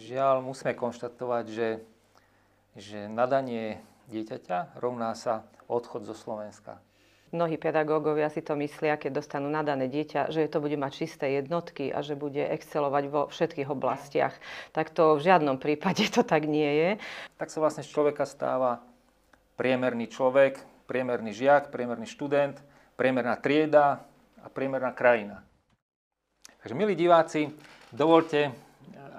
Žiaľ, musíme konštatovať, že, že nadanie dieťaťa rovná sa odchod zo Slovenska. Mnohí pedagógovia si to myslia, keď dostanú nadané dieťa, že to bude mať čisté jednotky a že bude excelovať vo všetkých oblastiach. Tak to v žiadnom prípade to tak nie je. Tak sa vlastne z človeka stáva priemerný človek, priemerný žiak, priemerný študent, priemerná trieda a priemerná krajina. Takže milí diváci, dovolte,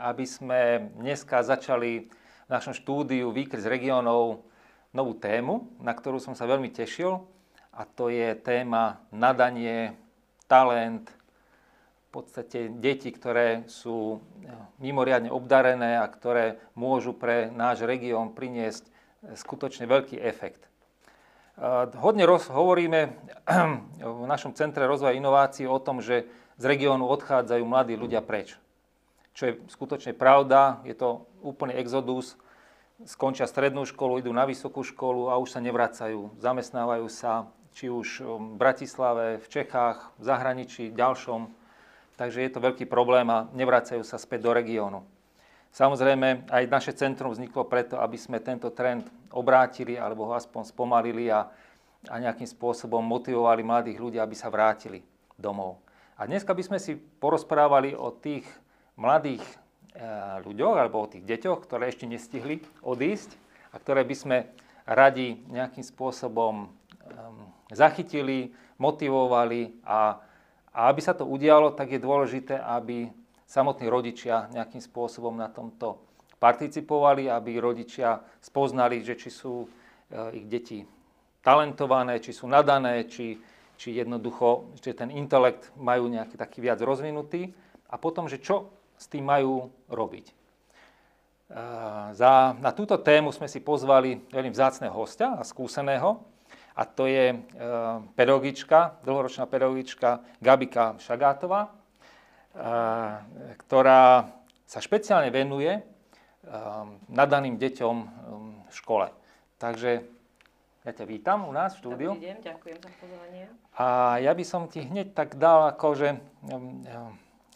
aby sme dneska začali v našom štúdiu Výkry z regiónov novú tému, na ktorú som sa veľmi tešil a to je téma nadanie, talent, v podstate deti, ktoré sú eh, mimoriadne obdarené a ktoré môžu pre náš región priniesť eh, skutočne veľký efekt. Eh, hodne roz, hovoríme v našom Centre rozvoja inovácií o tom, že z regiónu odchádzajú mladí ľudia preč. Čo je skutočne pravda, je to úplný exodus. Skončia strednú školu, idú na vysokú školu a už sa nevracajú. Zamestnávajú sa či už v Bratislave, v Čechách, v zahraničí, ďalšom. Takže je to veľký problém a nevracajú sa späť do regiónu. Samozrejme, aj naše centrum vzniklo preto, aby sme tento trend obrátili alebo ho aspoň spomalili a, a nejakým spôsobom motivovali mladých ľudí, aby sa vrátili domov. A dneska by sme si porozprávali o tých mladých e, ľuďoch alebo o tých deťoch, ktoré ešte nestihli odísť a ktoré by sme radi nejakým spôsobom zachytili, motivovali a, a aby sa to udialo, tak je dôležité, aby samotní rodičia nejakým spôsobom na tomto participovali, aby rodičia spoznali, že či sú e, ich deti talentované, či sú nadané, či, či jednoducho, že ten intelekt majú nejaký taký viac rozvinutý. A potom, že čo s tým majú robiť. E, za, na túto tému sme si pozvali veľmi vzácného hostia a skúseného, a to je e, pedagogička, dlhoročná pedagogička Gabika Šagátová, e, ktorá sa špeciálne venuje nadaným deťom v škole. Takže ja ťa vítam u nás v štúdiu. Dobrý deň, ďakujem za pozvanie. A ja by som ti hneď tak dal akože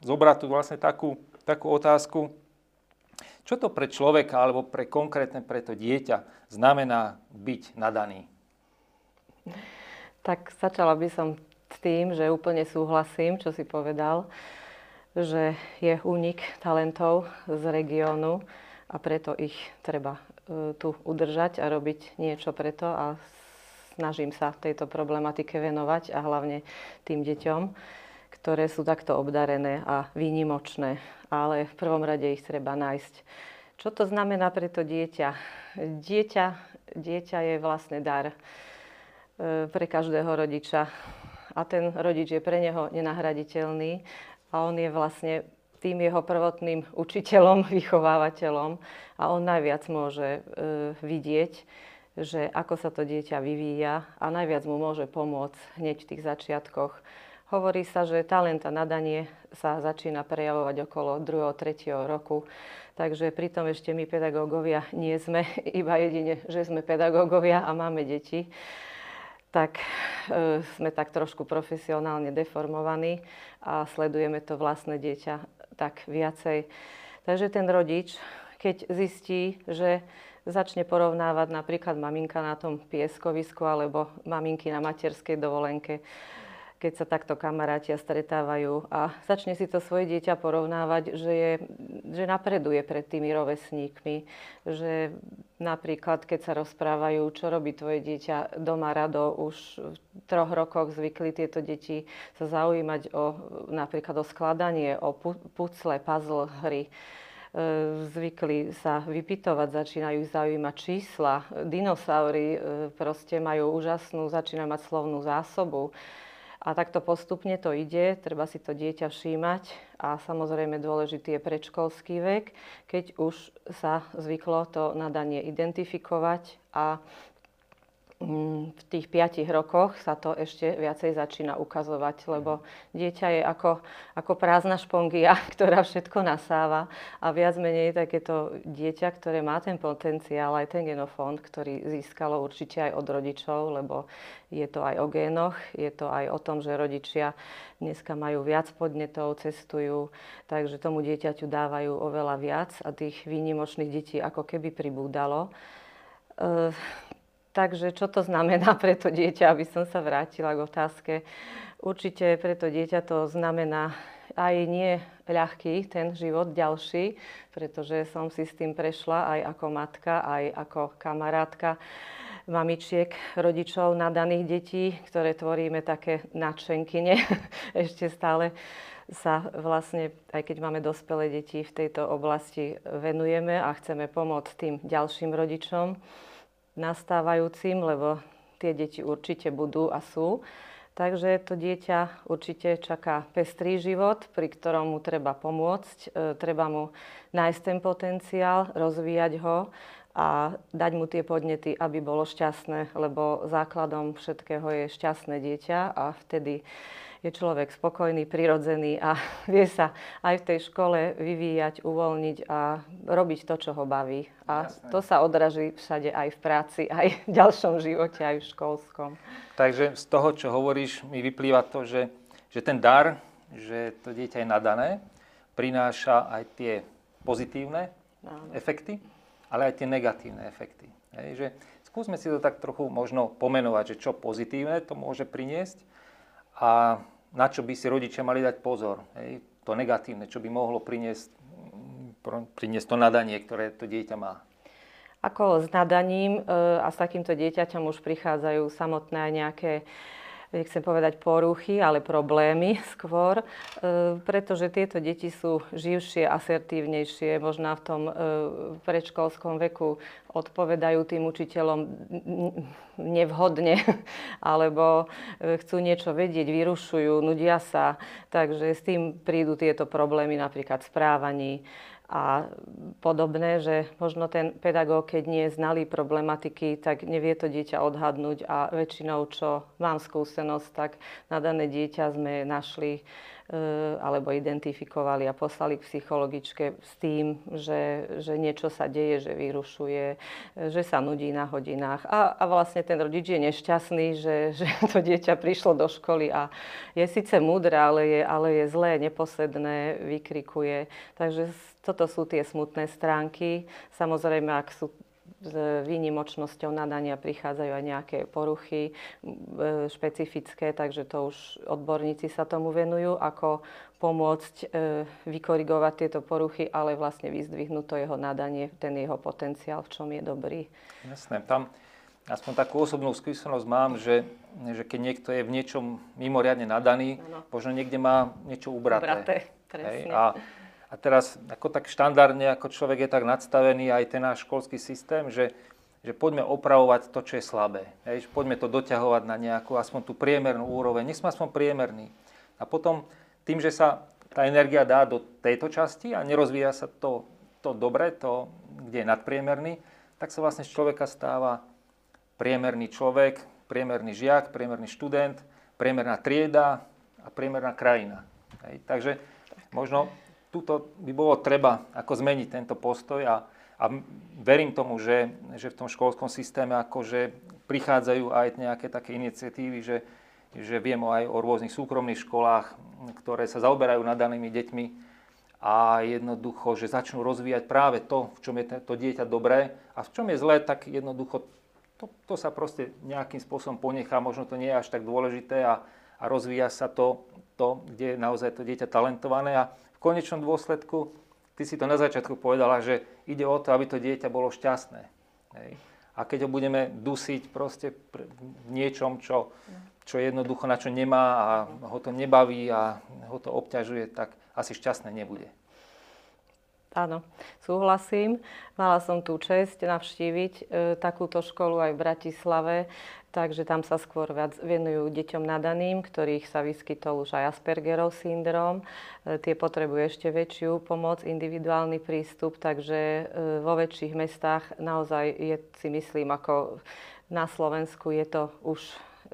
zobrať tu vlastne takú, takú otázku, čo to pre človeka alebo pre konkrétne pre to dieťa znamená byť nadaný? Tak začala by som s tým, že úplne súhlasím, čo si povedal, že je únik talentov z regiónu a preto ich treba e, tu udržať a robiť niečo preto a snažím sa tejto problematike venovať a hlavne tým deťom, ktoré sú takto obdarené a výnimočné, ale v prvom rade ich treba nájsť. Čo to znamená pre to dieťa? Dieťa, dieťa je vlastne dar. E, pre každého rodiča. A ten rodič je pre neho nenahraditeľný a on je vlastne tým jeho prvotným učiteľom, vychovávateľom a on najviac môže e, vidieť, že ako sa to dieťa vyvíja a najviac mu môže pomôcť hneď v tých začiatkoch. Hovorí sa, že talent a nadanie sa začína prejavovať okolo 2. 3. roku. Takže pritom ešte my pedagógovia nie sme, iba jedine, že sme pedagógovia a máme deti tak e, sme tak trošku profesionálne deformovaní a sledujeme to vlastné dieťa tak viacej. Takže ten rodič, keď zistí, že začne porovnávať napríklad maminka na tom pieskovisku alebo maminky na materskej dovolenke, keď sa takto kamarátia stretávajú a začne si to svoje dieťa porovnávať, že, je, že napreduje pred tými rovesníkmi, že napríklad keď sa rozprávajú, čo robí tvoje dieťa doma rado, už v troch rokoch zvykli tieto deti sa zaujímať o napríklad o skladanie, o pucle, puzzle hry e, zvykli sa vypitovať, začínajú zaujímať čísla. Dinosaury e, proste majú úžasnú, začínajú mať slovnú zásobu. A takto postupne to ide, treba si to dieťa všímať a samozrejme dôležitý je predškolský vek, keď už sa zvyklo to nadanie identifikovať a v tých piatich rokoch sa to ešte viacej začína ukazovať, lebo dieťa je ako, ako prázdna špongia, ktorá všetko nasáva a viac menej takéto dieťa, ktoré má ten potenciál, aj ten genofond, ktorý získalo určite aj od rodičov, lebo je to aj o génoch, je to aj o tom, že rodičia dneska majú viac podnetov, cestujú, takže tomu dieťaťu dávajú oveľa viac a tých výnimočných detí ako keby pribúdalo. Takže čo to znamená pre to dieťa, aby som sa vrátila k otázke. Určite pre to dieťa to znamená aj nie ľahký ten život ďalší, pretože som si s tým prešla aj ako matka, aj ako kamarátka mamičiek, rodičov nadaných detí, ktoré tvoríme také nadšenkyne. Ešte stále sa vlastne, aj keď máme dospelé deti, v tejto oblasti venujeme a chceme pomôcť tým ďalším rodičom nastávajúcim, lebo tie deti určite budú a sú. Takže to dieťa určite čaká pestrý život, pri ktorom mu treba pomôcť, e, treba mu nájsť ten potenciál, rozvíjať ho a dať mu tie podnety, aby bolo šťastné, lebo základom všetkého je šťastné dieťa a vtedy je človek spokojný, prirodzený a vie sa aj v tej škole vyvíjať, uvoľniť a robiť to, čo ho baví. A Jasné. to sa odraží všade aj v práci, aj v ďalšom živote, aj v školskom. Takže z toho, čo hovoríš, mi vyplýva to, že, že ten dar, že to dieťa je nadané, prináša aj tie pozitívne Áno. efekty, ale aj tie negatívne efekty. Hej, že skúsme si to tak trochu možno pomenovať, že čo pozitívne to môže priniesť a na čo by si rodičia mali dať pozor. Hej? To negatívne, čo by mohlo priniesť, priniesť to nadanie, ktoré to dieťa má. Ako s nadaním e, a s takýmto dieťaťom už prichádzajú samotné nejaké nechcem povedať poruchy, ale problémy skôr, e, pretože tieto deti sú živšie, asertívnejšie, možno v tom e, predškolskom veku odpovedajú tým učiteľom nevhodne, alebo e, chcú niečo vedieť, vyrušujú, nudia sa, takže s tým prídu tieto problémy napríklad v správaní a podobné, že možno ten pedagóg, keď nie je znalý problematiky, tak nevie to dieťa odhadnúť a väčšinou, čo mám skúsenosť, tak na dané dieťa sme našli alebo identifikovali a poslali k psychologičke s tým, že, že niečo sa deje, že vyrušuje, že sa nudí na hodinách. A, a vlastne ten rodič je nešťastný, že, že to dieťa prišlo do školy a je síce múdre, ale je, ale je zlé, neposledné, vykrikuje. Takže toto sú tie smutné stránky. Samozrejme, ak sú s výnimočnosťou nadania prichádzajú aj nejaké poruchy e, špecifické, takže to už odborníci sa tomu venujú, ako pomôcť e, vykorigovať tieto poruchy, ale vlastne vyzdvihnúť to jeho nadanie, ten jeho potenciál, v čom je dobrý. Jasné, tam aspoň takú osobnú skúsenosť mám, že, že keď niekto je v niečom mimoriadne nadaný, ano. možno niekde má niečo ubraté. Ubraté, presne. Hej? A a teraz ako tak štandardne, ako človek je tak nadstavený, aj ten náš školský systém, že, že poďme opravovať to, čo je slabé. Hej, poďme to doťahovať na nejakú aspoň tú priemernú úroveň. Nech sme aspoň priemerný. A potom tým, že sa tá energia dá do tejto časti a nerozvíja sa to, to dobre, to, kde je nadpriemerný, tak sa vlastne z človeka stáva priemerný človek, priemerný žiak, priemerný študent, priemerná trieda a priemerná krajina. Hej, takže možno tuto by bolo treba ako zmeniť tento postoj a, a verím tomu, že, že v tom školskom systéme akože prichádzajú aj nejaké také iniciatívy, že, že viem aj o rôznych súkromných školách, ktoré sa zaoberajú nad danými deťmi a jednoducho, že začnú rozvíjať práve to, v čom je to dieťa dobré a v čom je zlé, tak jednoducho to, to sa proste nejakým spôsobom ponechá, možno to nie je až tak dôležité a, a rozvíja sa to, to, kde je naozaj to dieťa talentované a konečnom dôsledku, ty si to na začiatku povedala, že ide o to, aby to dieťa bolo šťastné. Hej. A keď ho budeme dusiť proste v niečom, čo, čo jednoducho na čo nemá a ho to nebaví a ho to obťažuje, tak asi šťastné nebude. Áno, súhlasím. Mala som tú čest navštíviť e, takúto školu aj v Bratislave, takže tam sa skôr viac venujú deťom nadaným, ktorých sa vyskytol už aj Aspergerov syndrom. E, tie potrebujú ešte väčšiu pomoc, individuálny prístup, takže e, vo väčších mestách naozaj je, si myslím, ako Na Slovensku je to už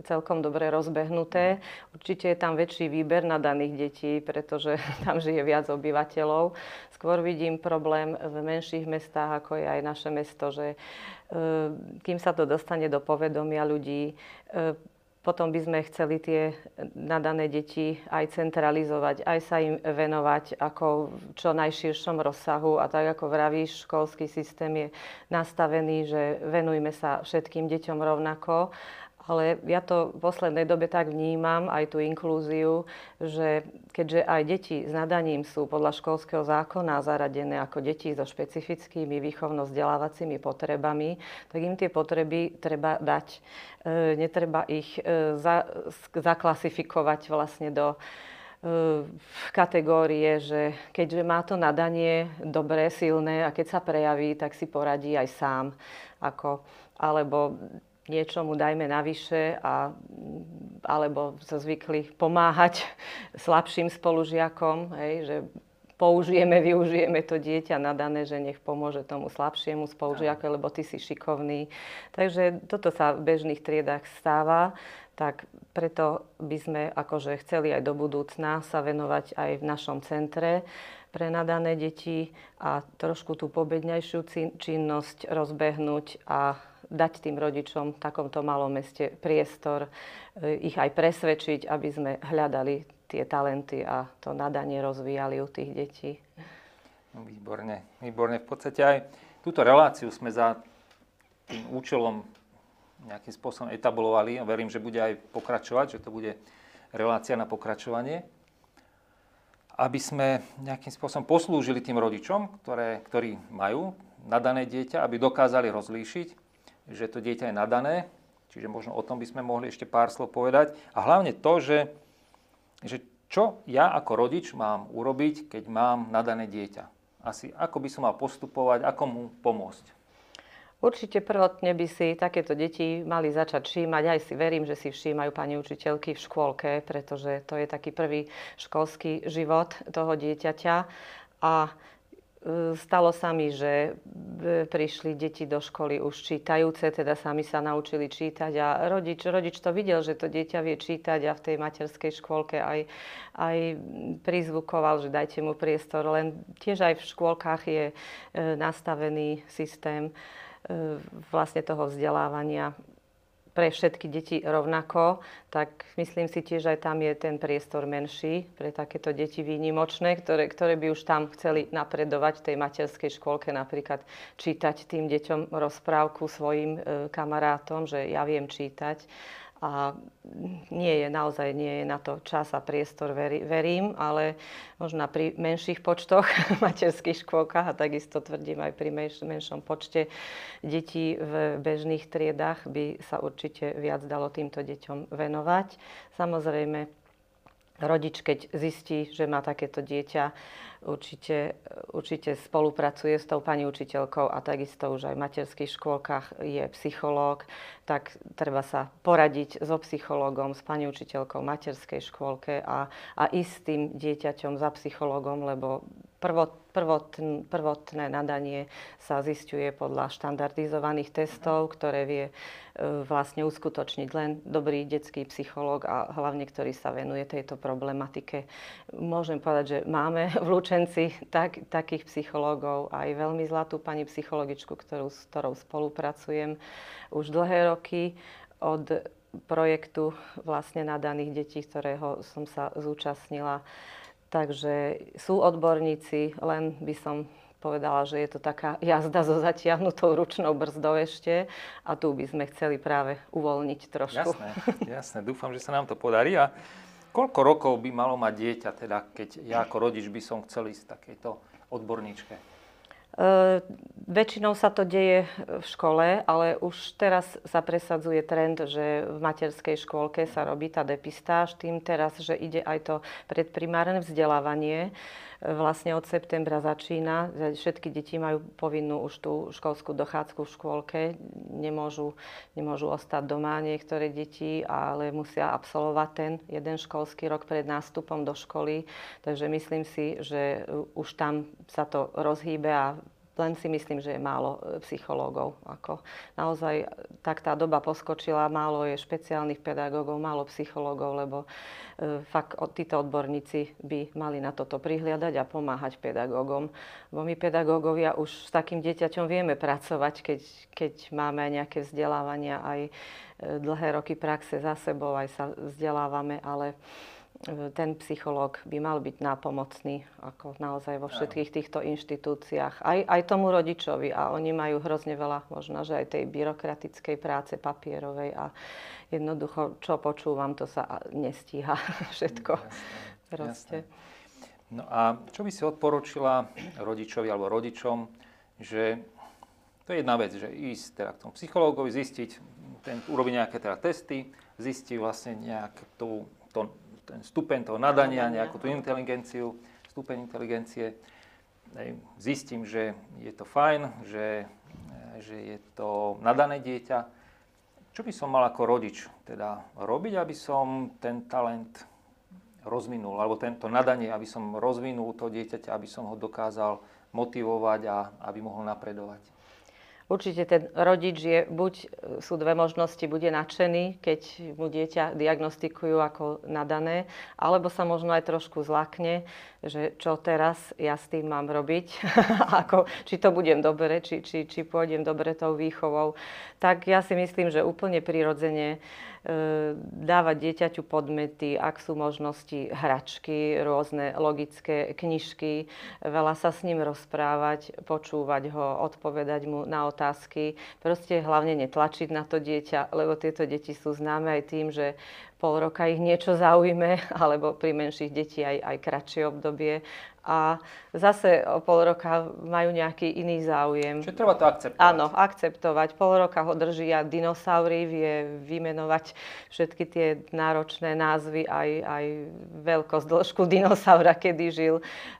celkom dobre rozbehnuté. Určite je tam väčší výber na daných detí, pretože tam žije viac obyvateľov. Skôr vidím problém v menších mestách, ako je aj naše mesto, že e, kým sa to dostane do povedomia ľudí, e, potom by sme chceli tie nadané deti aj centralizovať, aj sa im venovať ako v čo najširšom rozsahu. A tak ako vravíš, školský systém je nastavený, že venujme sa všetkým deťom rovnako ale ja to v poslednej dobe tak vnímam, aj tú inklúziu, že keďže aj deti s nadaním sú podľa školského zákona zaradené ako deti so špecifickými výchovno-vzdelávacími potrebami, tak im tie potreby treba dať. E, netreba ich e, za, zaklasifikovať vlastne do e, kategórie, že keďže má to nadanie dobré, silné a keď sa prejaví, tak si poradí aj sám. Ako, alebo niečo mu dajme navyše, a, alebo sa zvykli pomáhať slabším spolužiakom, hej, že použijeme, využijeme to dieťa nadané, že nech pomôže tomu slabšiemu spolužiaku, lebo ty si šikovný. Takže toto sa v bežných triedách stáva, tak preto by sme akože chceli aj do budúcna sa venovať aj v našom centre pre nadané deti a trošku tú pobednejšiu činnosť rozbehnúť a dať tým rodičom v takomto malom meste priestor, e, ich aj presvedčiť, aby sme hľadali tie talenty a to nadanie rozvíjali u tých detí. No, výborne, výborne. V podstate aj túto reláciu sme za tým účelom nejakým spôsobom etablovali a verím, že bude aj pokračovať, že to bude relácia na pokračovanie, aby sme nejakým spôsobom poslúžili tým rodičom, ktoré, ktorí majú nadané dieťa, aby dokázali rozlíšiť že to dieťa je nadané, čiže možno o tom by sme mohli ešte pár slov povedať. A hlavne to, že, že čo ja ako rodič mám urobiť, keď mám nadané dieťa. Asi ako by som mal postupovať, ako mu pomôcť. Určite prvotne by si takéto deti mali začať všímať. Aj si verím, že si všímajú pani učiteľky v škôlke, pretože to je taký prvý školský život toho dieťaťa. A Stalo sa mi, že e, prišli deti do školy už čítajúce, teda sami sa naučili čítať a rodič, rodič to videl, že to dieťa vie čítať a v tej materskej škôlke aj, aj prizvukoval, že dajte mu priestor, len tiež aj v škôlkach je e, nastavený systém e, vlastne toho vzdelávania pre všetky deti rovnako, tak myslím si tiež aj tam je ten priestor menší pre takéto deti výnimočné, ktoré, ktoré by už tam chceli napredovať v tej materskej škôlke, napríklad čítať tým deťom rozprávku svojim e, kamarátom, že ja viem čítať a nie je, naozaj nie je na to čas a priestor, verím, ale možno pri menších počtoch materských škôlkach a takisto tvrdím aj pri menšom počte detí v bežných triedách by sa určite viac dalo týmto deťom venovať. Samozrejme, rodič, keď zistí, že má takéto dieťa, určite, určite spolupracuje s tou pani učiteľkou a takisto už aj v materských škôlkach je psychológ, tak treba sa poradiť so psychológom, s pani učiteľkou v materskej škôlke a, a ísť s tým dieťaťom za psychológom, lebo prvot, prvotn, prvotné nadanie sa zistuje podľa štandardizovaných testov, ktoré vie e, vlastne uskutočniť len dobrý detský psychológ a hlavne, ktorý sa venuje tejto problematike. Môžem povedať, že máme v Lučenci tak, takých psychológov, aj veľmi zlatú pani psychologičku, ktorú, s ktorou spolupracujem už dlhé roky od projektu vlastne nadaných detí, ktorého som sa zúčastnila Takže sú odborníci, len by som povedala, že je to taká jazda so zatiahnutou ručnou brzdou ešte a tu by sme chceli práve uvoľniť trošku. Jasné, jasné. Dúfam, že sa nám to podarí. A koľko rokov by malo mať dieťa, teda, keď ja ako rodič by som chcel ísť takejto odborníčke? E, väčšinou sa to deje v škole, ale už teraz sa presadzuje trend, že v materskej škôlke sa robí tá depistáž, tým teraz, že ide aj to predprimárne vzdelávanie vlastne od septembra začína. Všetky deti majú povinnú už tú školskú dochádzku v škôlke. Nemôžu, nemôžu ostať doma niektoré deti, ale musia absolvovať ten jeden školský rok pred nástupom do školy. Takže myslím si, že už tam sa to rozhýbe a len si myslím, že je málo e, psychológov. Ako naozaj tak tá doba poskočila, málo je špeciálnych pedagógov, málo psychológov, lebo e, fakt títo odborníci by mali na toto prihliadať a pomáhať pedagógom. Bo my pedagógovia už s takým dieťaťom vieme pracovať, keď, keď máme nejaké vzdelávania, aj e, dlhé roky praxe za sebou, aj sa vzdelávame, ale ten psychológ by mal byť nápomocný ako naozaj vo všetkých týchto inštitúciách. Aj, aj tomu rodičovi. A oni majú hrozne veľa, možno, že aj tej byrokratickej práce papierovej a jednoducho, čo počúvam, to sa nestíha všetko. Jasné, Proste. Jasné. No a čo by si odporučila rodičovi alebo rodičom, že to je jedna vec, že ísť teda k tomu psychológovi, zistiť, ten, urobiť nejaké teda testy, zistiť vlastne nejak tú, to ten stupeň toho nadania, nejakú tú inteligenciu, stupeň inteligencie. Zistím, že je to fajn, že, že je to nadané dieťa. Čo by som mal ako rodič teda robiť, aby som ten talent rozvinul, alebo tento nadanie, aby som rozvinul to dieťaťa, aby som ho dokázal motivovať a aby mohol napredovať? Určite ten rodič je, buď sú dve možnosti, bude nadšený, keď mu dieťa diagnostikujú ako nadané, alebo sa možno aj trošku zlakne, že čo teraz ja s tým mám robiť, ako, či to budem dobre, či, či, či pôjdem dobre tou výchovou. Tak ja si myslím, že úplne prirodzene E, dávať dieťaťu podmety, ak sú možnosti hračky, rôzne logické knižky, veľa sa s ním rozprávať, počúvať ho, odpovedať mu na otázky. Proste hlavne netlačiť na to dieťa, lebo tieto deti sú známe aj tým, že pol roka ich niečo zaujme, alebo pri menších detí aj, aj kratšie obdobie. A zase o pol roka majú nejaký iný záujem. Čiže treba to akceptovať. Áno, akceptovať. Pol roka ho držia dinosaury, vie vymenovať všetky tie náročné názvy, aj, aj veľkosť, dĺžku dinosaura, kedy žil.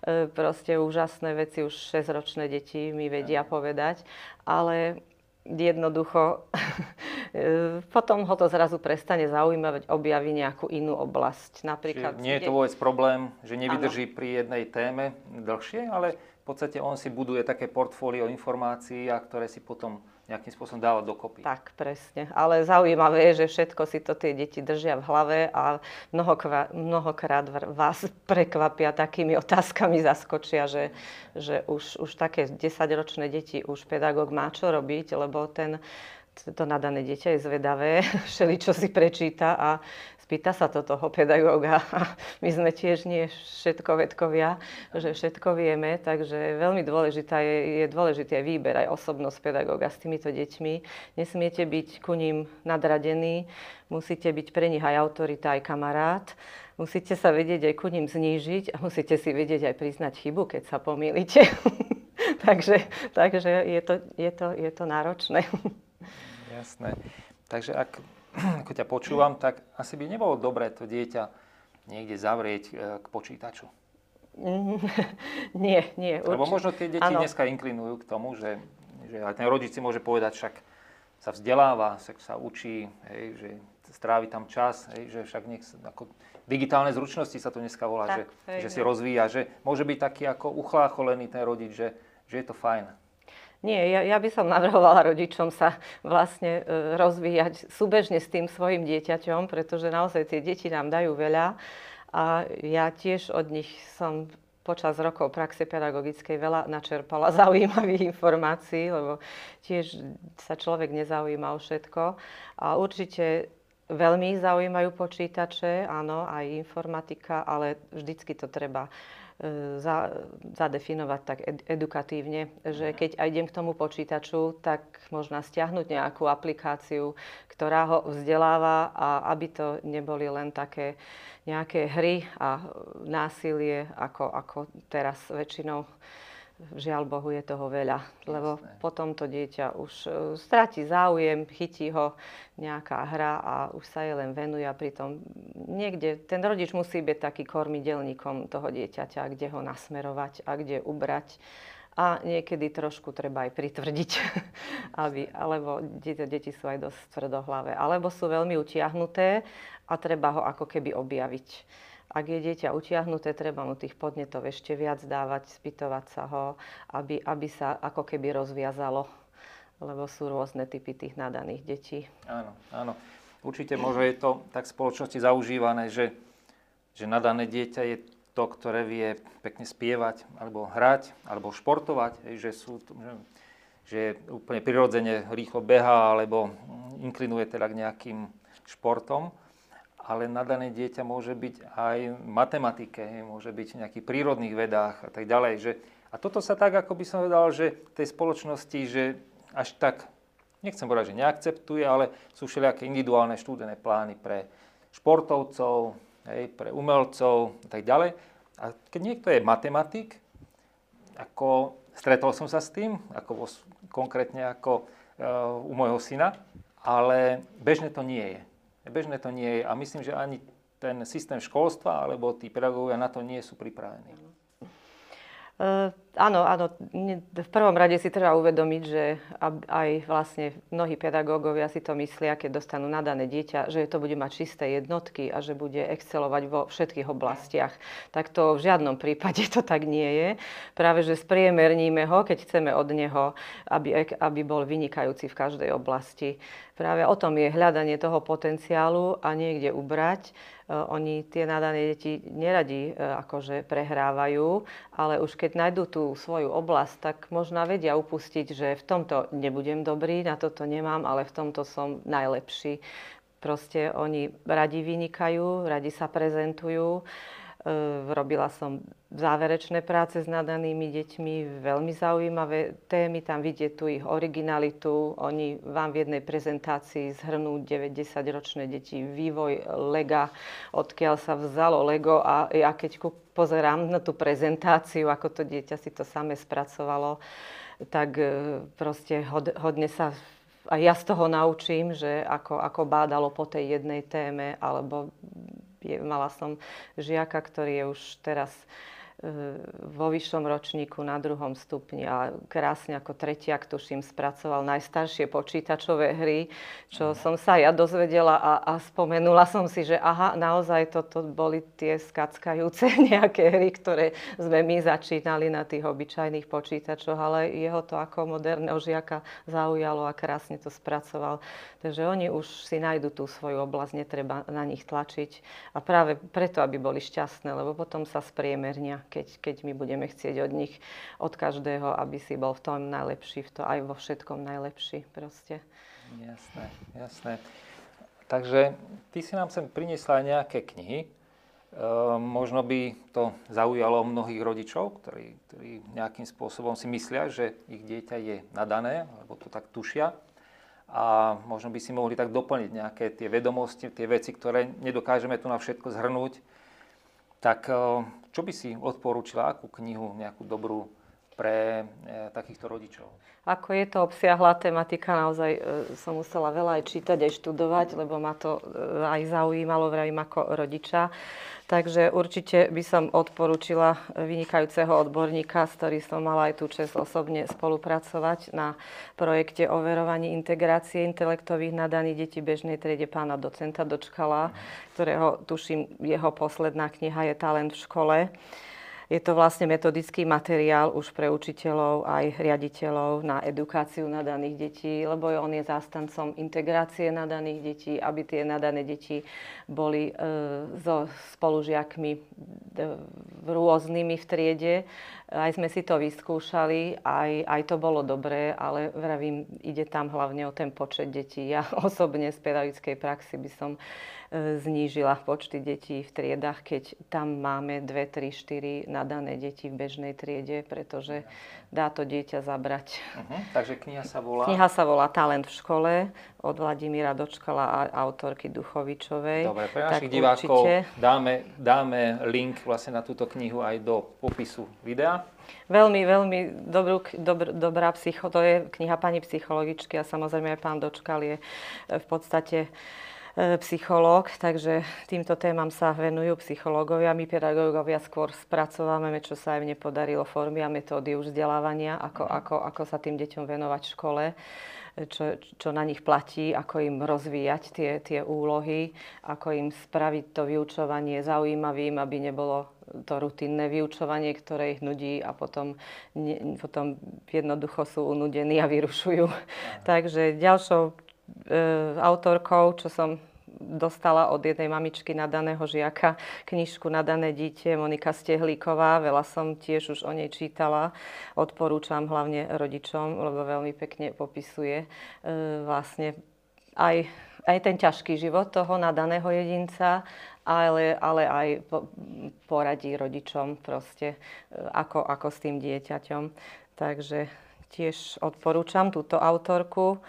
E, proste úžasné veci už 6-ročné deti mi vedia povedať. Ale jednoducho potom ho to zrazu prestane zaujímať, objaví nejakú inú oblasť. Napríklad, Čiže nie je to vôbec problém, že nevydrží ano. pri jednej téme dlhšie, ale v podstate on si buduje také portfólio informácií, a ktoré si potom nejakým spôsobom dávať dokopy. Tak, presne. Ale zaujímavé je, že všetko si to tie deti držia v hlave a mnohokrát, mnohokrát vás prekvapia takými otázkami, zaskočia, že, že už, už také 10-ročné deti už pedagóg má čo robiť, lebo ten to nadané dieťa je zvedavé, všeli čo si prečíta a spýta sa to toho pedagóga. My sme tiež nie všetko vedkovia, že všetko vieme, takže veľmi dôležitá je, je dôležitý aj výber, aj osobnosť pedagóga s týmito deťmi. Nesmiete byť ku ním nadradení, musíte byť pre nich aj autorita, aj kamarát. Musíte sa vedieť aj ku ním znížiť a musíte si vedieť aj priznať chybu, keď sa pomýlite. takže takže je, to, je, to, je to náročné. Jasné. Takže ak ako ťa počúvam, tak asi by nebolo dobré to dieťa niekde zavrieť e, k počítaču. nie, nie. Lebo možno tie deti ano. dneska inklinujú k tomu, že, že aj ten rodič si môže povedať, však sa vzdeláva, však sa učí, hej, že strávi tam čas, hej, že však nech, ako digitálne zručnosti sa to dneska volá, tak, že, hej, že si rozvíja, že môže byť taký ako uchlácholený ten rodič, že, že je to fajn. Nie, ja, ja by som navrhovala rodičom sa vlastne e, rozvíjať súbežne s tým svojim dieťaťom, pretože naozaj tie deti nám dajú veľa a ja tiež od nich som počas rokov praxe pedagogickej veľa načerpala zaujímavých informácií, lebo tiež sa človek nezaujíma o všetko. A určite veľmi zaujímajú počítače, áno, aj informatika, ale vždycky to treba za, zadefinovať tak ed, edukatívne, že keď aj idem k tomu počítaču, tak možno stiahnuť nejakú aplikáciu, ktorá ho vzdeláva a aby to neboli len také nejaké hry a násilie, ako, ako teraz väčšinou žiaľ Bohu, je toho veľa, lebo Jasné. potom to dieťa už uh, stratí záujem, chytí ho nejaká hra a už sa jej len venuje a pritom niekde ten rodič musí byť taký kormidelníkom toho dieťaťa, kde ho nasmerovať a kde ubrať. A niekedy trošku treba aj pritvrdiť, aby, alebo deti, deti sú aj dosť tvrdohlavé, alebo sú veľmi utiahnuté a treba ho ako keby objaviť ak je dieťa utiahnuté, treba mu tých podnetov ešte viac dávať, spýtovať sa ho, aby, aby sa ako keby rozviazalo, lebo sú rôzne typy tých nadaných detí. Áno, áno. Určite možno je to tak v spoločnosti zaužívané, že, že nadané dieťa je to, ktoré vie pekne spievať, alebo hrať, alebo športovať, že, sú, že, že úplne prirodzene rýchlo beha, alebo inklinuje teda k nejakým športom ale nadané dieťa môže byť aj v matematike, môže byť v nejakých prírodných vedách a tak ďalej. Že, a toto sa tak, ako by som povedal, že tej spoločnosti, že až tak, nechcem povedať, že neakceptuje, ale sú všelijaké individuálne štúdené plány pre športovcov, hej, pre umelcov a tak ďalej. A keď niekto je matematik, ako stretol som sa s tým, ako konkrétne ako uh, u môjho syna, ale bežne to nie je. Bežné to nie je a myslím, že ani ten systém školstva alebo tí pedagógovia na to nie sú pripravení. Áno, áno. V prvom rade si treba uvedomiť, že aj vlastne mnohí pedagógovia si to myslia, keď dostanú nadané dieťa, že to bude mať čisté jednotky a že bude excelovať vo všetkých oblastiach. Tak to v žiadnom prípade to tak nie je. Práve, že spriemerníme ho, keď chceme od neho, aby, aby bol vynikajúci v každej oblasti. Práve o tom je hľadanie toho potenciálu a niekde ubrať. E, oni tie nadané deti neradi e, akože prehrávajú, ale už keď nájdú tú svoju oblasť, tak možno vedia upustiť, že v tomto nebudem dobrý, na toto nemám, ale v tomto som najlepší. Proste oni radi vynikajú, radi sa prezentujú. E, robila som záverečné práce s nadanými deťmi, veľmi zaujímavé témy, tam vidieť tú ich originalitu. Oni vám v jednej prezentácii zhrnú 9-10 ročné deti vývoj Lega, odkiaľ sa vzalo Lego a ja keď pozerám na tú prezentáciu, ako to dieťa si to same spracovalo, tak e, proste hodne sa a ja z toho naučím, že ako, ako bádalo po tej jednej téme, alebo mala som žiaka, ktorý je už teraz vo vyššom ročníku na druhom stupni a krásne ako tretiak, tuším, spracoval najstaršie počítačové hry, čo som sa ja dozvedela a, a spomenula som si, že aha, naozaj toto boli tie skackajúce nejaké hry, ktoré sme my začínali na tých obyčajných počítačoch, ale jeho to ako moderného žiaka zaujalo a krásne to spracoval. Takže oni už si nájdu tú svoju oblasť, netreba na nich tlačiť. A práve preto, aby boli šťastné, lebo potom sa spriemernia keď, keď my budeme chcieť od nich, od každého, aby si bol v tom najlepší, v to aj vo všetkom najlepší proste. Jasné, jasné. Takže ty si nám sem priniesla nejaké knihy. E, možno by to zaujalo mnohých rodičov, ktorí, ktorí nejakým spôsobom si myslia, že ich dieťa je nadané, alebo to tak tušia. A možno by si mohli tak doplniť nejaké tie vedomosti, tie veci, ktoré nedokážeme tu na všetko zhrnúť. Tak e, čo by si odporúčila, akú knihu, nejakú dobrú pre e, takýchto rodičov? Ako je to obsiahla tematika, naozaj e, som musela veľa aj čítať, aj študovať, lebo ma to e, aj zaujímalo, vravím ako rodiča. Takže určite by som odporúčila vynikajúceho odborníka, s ktorým som mala aj tú čest osobne spolupracovať na projekte overovaní integrácie intelektových nadaných detí bežnej triede pána docenta Dočkala, ktorého tuším, jeho posledná kniha je Talent v škole. Je to vlastne metodický materiál už pre učiteľov aj riaditeľov na edukáciu nadaných detí, lebo on je zástancom integrácie nadaných detí, aby tie nadané deti boli e, so spolužiakmi e, rôznymi v triede. Aj sme si to vyskúšali, aj, aj to bolo dobré, ale vravím, ide tam hlavne o ten počet detí. Ja osobne z pedagogickej praxi by som znížila počty detí v triedach, keď tam máme 2, 3, 4 nadané deti v bežnej triede, pretože dá to dieťa zabrať. Uh-huh. Takže kniha sa volá? Kniha sa volá Talent v škole od Vladimíra Dočkala a autorky Duchovičovej. Dobre, pre našich tak divákov určite... dáme, dáme link vlastne na túto knihu aj do popisu videa. Veľmi, veľmi dobrú, dobr, dobrá psycho, to je kniha pani psychologičky a samozrejme aj pán Dočkal je v podstate psychológ, takže týmto témam sa venujú psychológovia. My pedagógovia skôr spracovávame, čo sa aj nepodarilo, formy a metódy už vzdelávania, ako, mhm. ako, ako sa tým deťom venovať v škole čo, čo na nich platí, ako im rozvíjať tie, tie úlohy, ako im spraviť to vyučovanie zaujímavým, aby nebolo to rutinné vyučovanie, ktoré ich nudí a potom, ne, potom jednoducho sú unudení a vyrušujú. Takže ďalšou e, autorkou, čo som dostala od jednej mamičky na daného žiaka knižku na dané dieťa Monika Stehlíková. Veľa som tiež už o nej čítala. Odporúčam hlavne rodičom, lebo veľmi pekne popisuje e, vlastne aj, aj ten ťažký život toho nadaného jedinca, ale, ale aj poradí rodičom proste, e, ako, ako s tým dieťaťom. Takže tiež odporúčam túto autorku.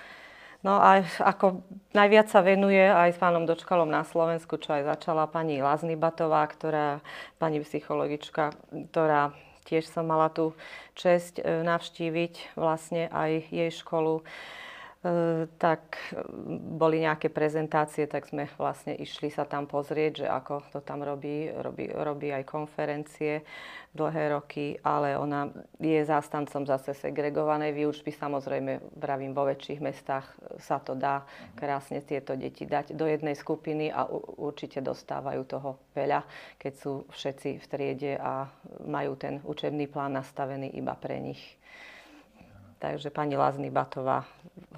No a ako najviac sa venuje aj s pánom Dočkalom na Slovensku, čo aj začala pani Lazny Batová, ktorá, pani psychologička, ktorá tiež som mala tú čest e, navštíviť vlastne aj jej školu tak e, boli nejaké prezentácie, tak sme vlastne išli sa tam pozrieť, že ako to tam robí, robí, robí aj konferencie dlhé roky, ale ona je zástancom zase segregovanej výučby. Samozrejme, vravím, vo väčších mestách sa to dá krásne tieto deti dať do jednej skupiny a určite dostávajú toho veľa, keď sú všetci v triede a majú ten učebný plán nastavený iba pre nich. Takže pani Lazny Batová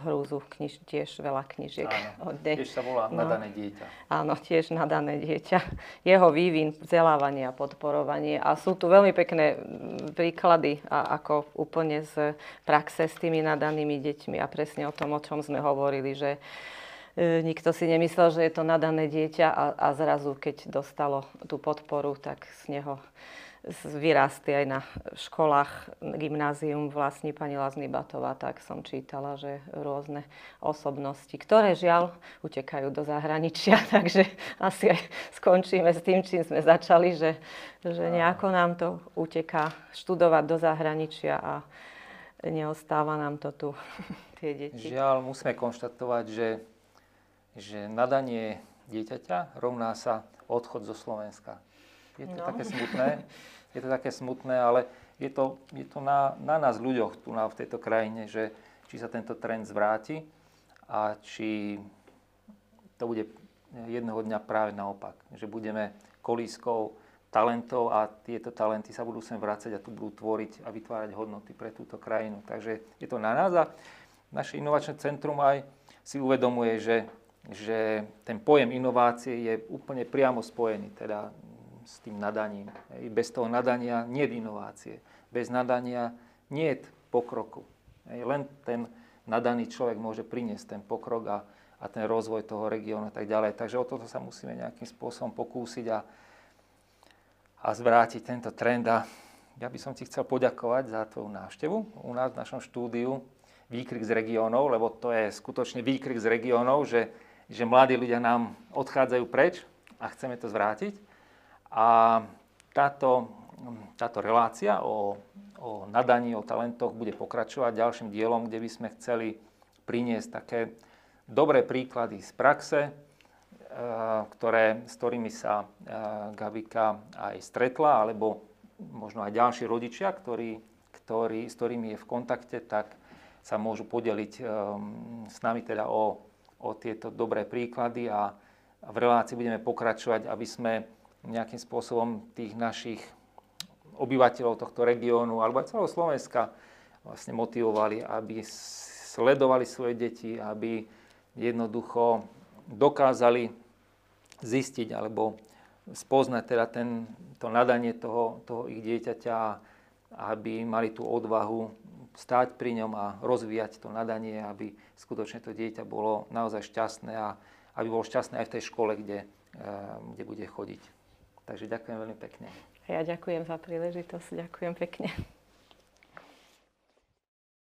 hrúzu kniž, tiež veľa knižiek od nej. Tiež sa volá no. Nadané dieťa. Áno, tiež Nadané dieťa. Jeho vývin, vzdelávanie a podporovanie. A sú tu veľmi pekné príklady, a ako úplne z praxe s tými nadanými deťmi a presne o tom, o čom sme hovorili, že e, nikto si nemyslel, že je to nadané dieťa a, a zrazu, keď dostalo tú podporu, tak z neho vyrástli aj na školách, gymnázium vlastní pani Lazny Batová, tak som čítala, že rôzne osobnosti, ktoré žiaľ utekajú do zahraničia, takže asi aj skončíme s tým, čím sme začali, že, že nejako nám to uteká študovať do zahraničia a neostáva nám to tu, tie deti. Žiaľ, musíme konštatovať, že, že nadanie dieťaťa rovná sa odchod zo Slovenska. Je to no. také smutné, je to také smutné, ale je to, je to na, na nás ľuďoch tu na, v tejto krajine, že či sa tento trend zvráti a či to bude jedného dňa práve naopak. Že budeme kolískou talentov a tieto talenty sa budú sem vrácať a tu budú tvoriť a vytvárať hodnoty pre túto krajinu. Takže je to na nás a naše inovačné centrum aj si uvedomuje, že, že ten pojem inovácie je úplne priamo spojený. Teda s tým nadaním. Bez toho nadania nie je inovácie. Bez nadania nie je pokroku. Len ten nadaný človek môže priniesť ten pokrok a, a ten rozvoj toho regiónu a tak ďalej. Takže o toto sa musíme nejakým spôsobom pokúsiť a, a zvrátiť tento trend. A ja by som ti chcel poďakovať za tvoju návštevu u nás v našom štúdiu Výkrik z regiónov, lebo to je skutočne výkrik z regiónov, že, že mladí ľudia nám odchádzajú preč a chceme to zvrátiť. A táto, táto relácia o, o nadaní, o talentoch bude pokračovať ďalším dielom, kde by sme chceli priniesť také dobré príklady z praxe, e, ktoré, s ktorými sa e, Gabika aj stretla, alebo možno aj ďalší rodičia, ktorí, ktorí, s ktorými je v kontakte, tak sa môžu podeliť e, s nami teda o, o tieto dobré príklady. A v relácii budeme pokračovať, aby sme nejakým spôsobom tých našich obyvateľov tohto regiónu alebo aj celého Slovenska vlastne motivovali, aby sledovali svoje deti, aby jednoducho dokázali zistiť alebo spoznať teda ten, to nadanie toho, toho ich dieťaťa, aby mali tú odvahu stáť pri ňom a rozvíjať to nadanie, aby skutočne to dieťa bolo naozaj šťastné a aby bolo šťastné aj v tej škole, kde, eh, kde bude chodiť. Takže ďakujem veľmi pekne. Ja ďakujem za príležitosť, ďakujem pekne.